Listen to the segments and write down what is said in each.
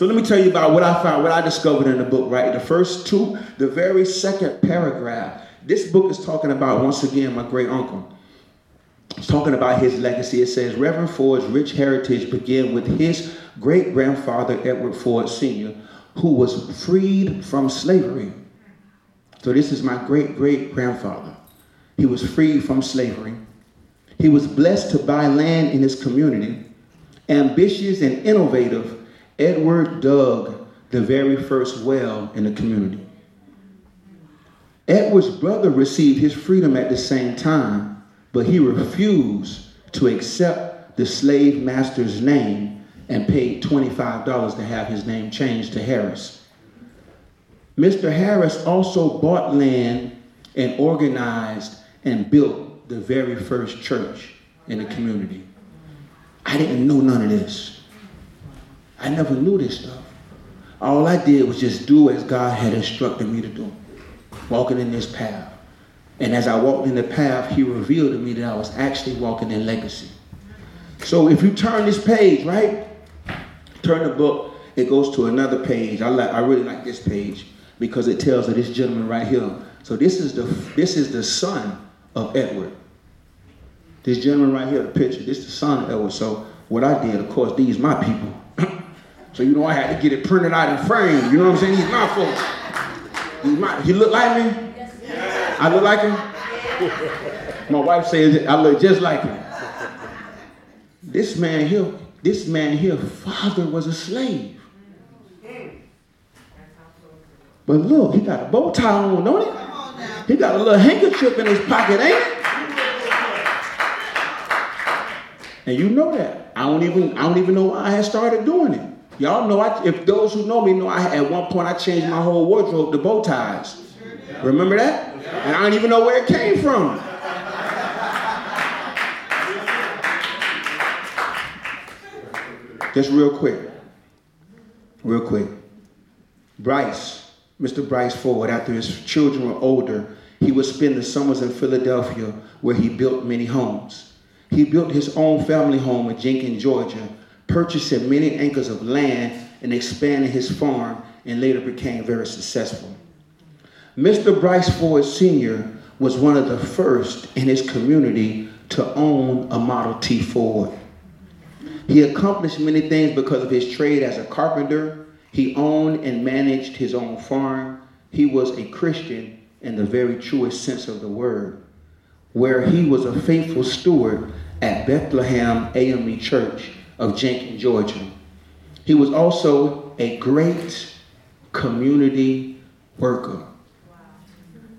So let me tell you about what I found, what I discovered in the book, right? The first two, the very second paragraph. This book is talking about, once again, my great uncle. It's talking about his legacy. It says Reverend Ford's rich heritage began with his great grandfather, Edward Ford Sr., who was freed from slavery. So this is my great great grandfather. He was freed from slavery. He was blessed to buy land in his community. Ambitious and innovative, Edward dug the very first well in the community. Edward's brother received his freedom at the same time, but he refused to accept the slave master's name and paid $25 to have his name changed to Harris. Mr. Harris also bought land and organized and built the very first church in the community. I didn't know none of this. I never knew this stuff. All I did was just do as God had instructed me to do, walking in this path. And as I walked in the path, He revealed to me that I was actually walking in legacy. So if you turn this page, right? Turn the book, it goes to another page. I like I really like this page because it tells of this gentleman right here. So this is the this is the son of Edward. This gentleman right here, the picture, this is the son of Edward. So what I did, of course, these my people. So you know I had to get it printed out and framed. You know what I'm saying? He's my folks. He's my, he look like me? Yes. I look like him? my wife says I look just like him. This man here, this man here, father was a slave. But look, he got a bow tie on, don't he? He got a little handkerchief in his pocket, ain't it? And you know that. I don't even I don't even know why I had started doing it. Y'all know I, if those who know me know I at one point I changed my whole wardrobe to bow ties. Remember that? And I don't even know where it came from. Just real quick. Real quick. Bryce Mr. Bryce Ford, after his children were older, he would spend the summers in Philadelphia where he built many homes. He built his own family home in Jenkins, Georgia, purchasing many acres of land and expanding his farm and later became very successful. Mr. Bryce Ford Sr. was one of the first in his community to own a Model T Ford. He accomplished many things because of his trade as a carpenter he owned and managed his own farm. He was a Christian in the very truest sense of the word, where he was a faithful steward at Bethlehem AME Church of Jenkins, Georgia. He was also a great community worker.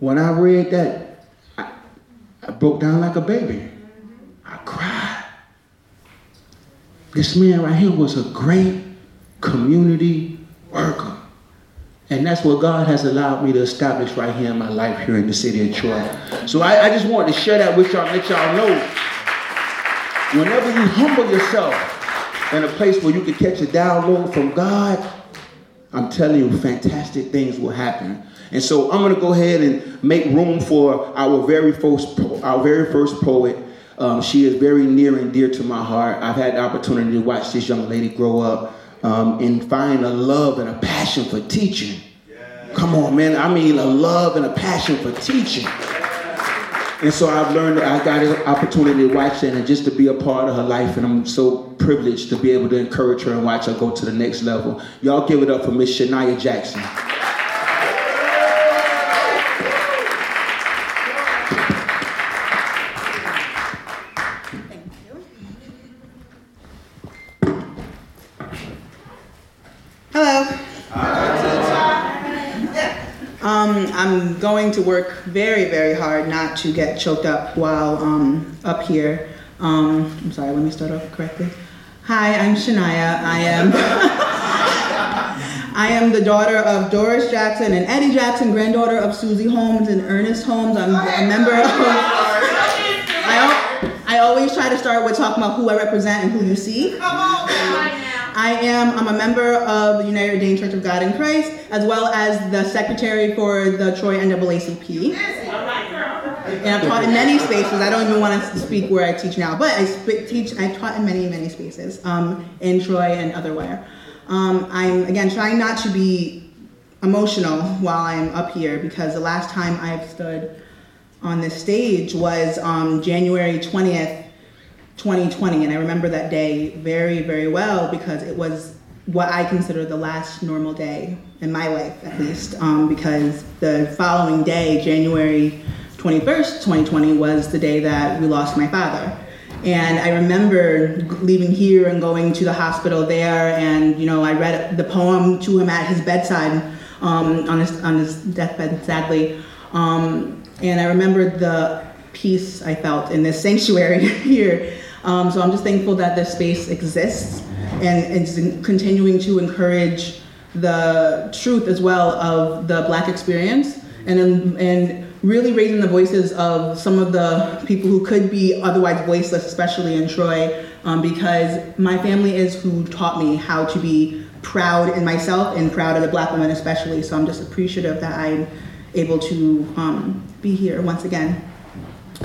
When I read that, I, I broke down like a baby. I cried. This man right here was a great community worker. And that's what God has allowed me to establish right here in my life here in the city of Troy. So I, I just wanted to share that with y'all, let y'all know. Whenever you humble yourself in a place where you can catch a download from God, I'm telling you, fantastic things will happen. And so I'm going to go ahead and make room for our very first, our very first poet. Um, she is very near and dear to my heart. I've had the opportunity to watch this young lady grow up um, and find a love and a passion for teaching. Come on, man. I mean, a love and a passion for teaching. And so I've learned that I got an opportunity to watch that and just to be a part of her life. And I'm so privileged to be able to encourage her and watch her go to the next level. Y'all give it up for Miss Shania Jackson. Hello. Um, I'm going to work very, very hard not to get choked up while um, up here. Um, I'm sorry, let me start off correctly. Hi, I'm Shania. I am I am the daughter of Doris Jackson and Eddie Jackson, granddaughter of Susie Holmes and Ernest Holmes. I'm a member of I, I always try to start with talking about who I represent and who you see. I am I'm a member of the United Redeemed Church of God in Christ, as well as the secretary for the Troy NAACP. And I've taught in many spaces. I don't even want to speak where I teach now, but I teach. I taught in many, many spaces um, in Troy and otherwhere. Um, I'm again trying not to be emotional while I'm up here because the last time I've stood on this stage was um, January 20th, 2020, and I remember that day very, very well because it was what I consider the last normal day in my life, at least, um, because the following day, January 21st, 2020, was the day that we lost my father. And I remember leaving here and going to the hospital there, and you know, I read the poem to him at his bedside, um, on his on his deathbed, sadly. Um, and I remember the peace I felt in this sanctuary here. Um, so I'm just thankful that this space exists and it's continuing to encourage the truth as well of the Black experience and and really raising the voices of some of the people who could be otherwise voiceless, especially in Troy, um, because my family is who taught me how to be proud in myself and proud of the black women especially. So I'm just appreciative that I'm able to um, be here once again.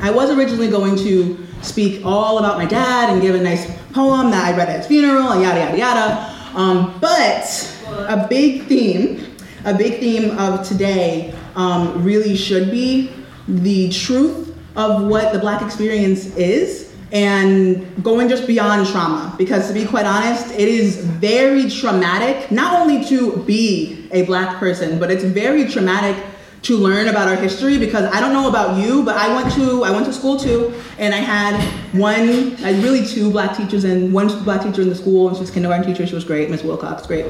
I was originally going to speak all about my dad and give a nice poem that I read at his funeral and yada yada yada. Um, but a big theme, a big theme of today um, really should be the truth of what the black experience is and going just beyond trauma. Because to be quite honest, it is very traumatic, not only to be a black person, but it's very traumatic to learn about our history because I don't know about you, but I went to I went to school too, and I had one, I really two black teachers and one black teacher in the school, and she was kindergarten teacher. She was great, Miss Wilcox, great.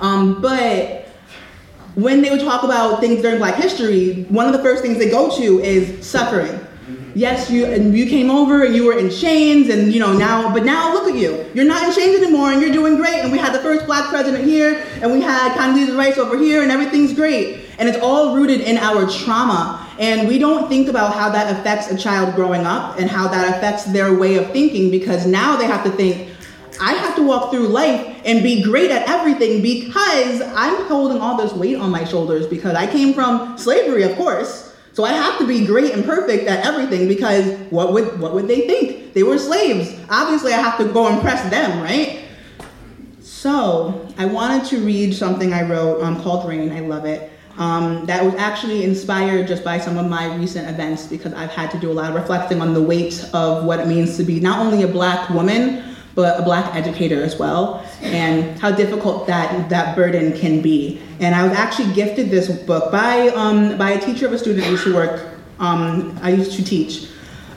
Um, but when they would talk about things during Black History, one of the first things they go to is suffering yes, you and you came over and you were in chains and you know now, but now look at you. You're not in chains anymore and you're doing great. And we had the first black president here and we had Condoleezza Rice over here and everything's great. And it's all rooted in our trauma. And we don't think about how that affects a child growing up and how that affects their way of thinking because now they have to think, I have to walk through life and be great at everything because I'm holding all this weight on my shoulders because I came from slavery, of course. So I have to be great and perfect at everything because what would what would they think? They were slaves. Obviously, I have to go impress them, right? So I wanted to read something I wrote um, called Rain. I love it. Um, that was actually inspired just by some of my recent events because I've had to do a lot of reflecting on the weight of what it means to be not only a black woman, but a black educator as well, and how difficult that, that burden can be. And I was actually gifted this book by, um, by a teacher of a student I used to work, um, I used to teach,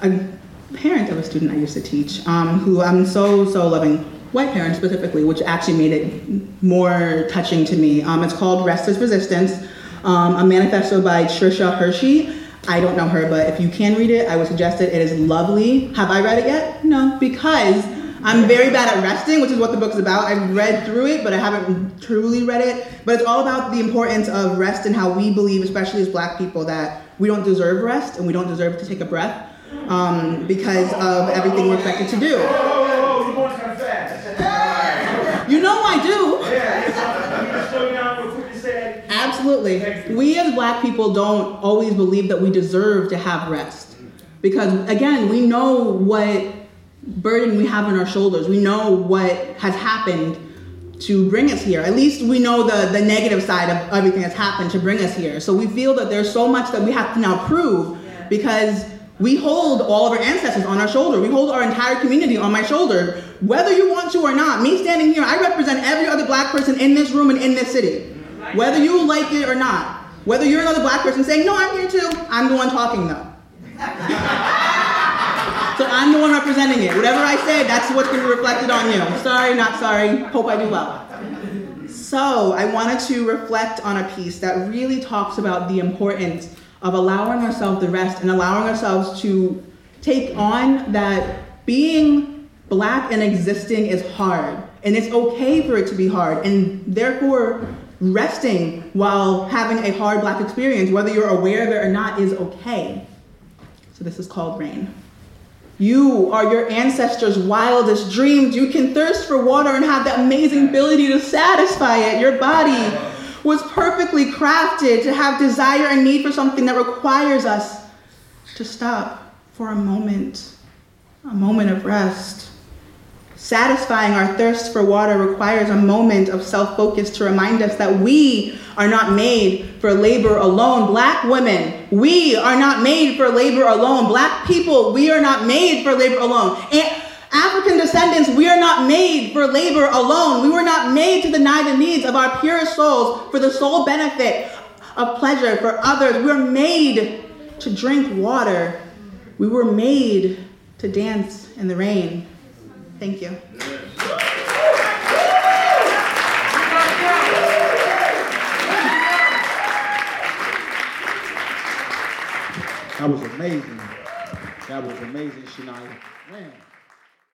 a parent of a student I used to teach, um, who I'm so, so loving, white parents specifically, which actually made it more touching to me. Um, it's called Rest is Resistance, um, a manifesto by Tricia Hersey. I don't know her, but if you can read it, I would suggest it. It is lovely. Have I read it yet? No, because I'm very bad at resting, which is what the book is about. I've read through it, but I haven't truly read it. But it's all about the importance of rest and how we believe, especially as black people, that we don't deserve rest and we don't deserve to take a breath um, because of everything we're expected to do. You know I do. Absolutely. We as black people don't always believe that we deserve to have rest. Because again, we know what burden we have on our shoulders. We know what has happened to bring us here. At least we know the, the negative side of everything that's happened to bring us here. So we feel that there's so much that we have to now prove because we hold all of our ancestors on our shoulder. We hold our entire community on my shoulder. Whether you want to or not, me standing here, I represent every other black person in this room and in this city. Whether you like it or not. Whether you're another black person saying, no, I'm here too, I'm the one talking though. So I'm the one representing it. Whatever I say, that's what's going to be reflected on you. Sorry, not sorry. Hope I do well. So I wanted to reflect on a piece that really talks about the importance of allowing ourselves the rest and allowing ourselves to take on that being black and existing is hard. And it's okay for it to be hard. And therefore, resting while having a hard black experience, whether you're aware of it or not, is okay. So this is called rain. You are your ancestors' wildest dreams. You can thirst for water and have the amazing ability to satisfy it. Your body was perfectly crafted to have desire and need for something that requires us to stop for a moment, a moment of rest. Satisfying our thirst for water requires a moment of self focus to remind us that we are not made for labor alone. Black women, we are not made for labor alone. Black people, we are not made for labor alone. And African descendants, we are not made for labor alone. We were not made to deny the needs of our purest souls for the sole benefit of pleasure for others. We are made to drink water. We were made to dance in the rain. Thank you. That was amazing. That was amazing, Shania. Man.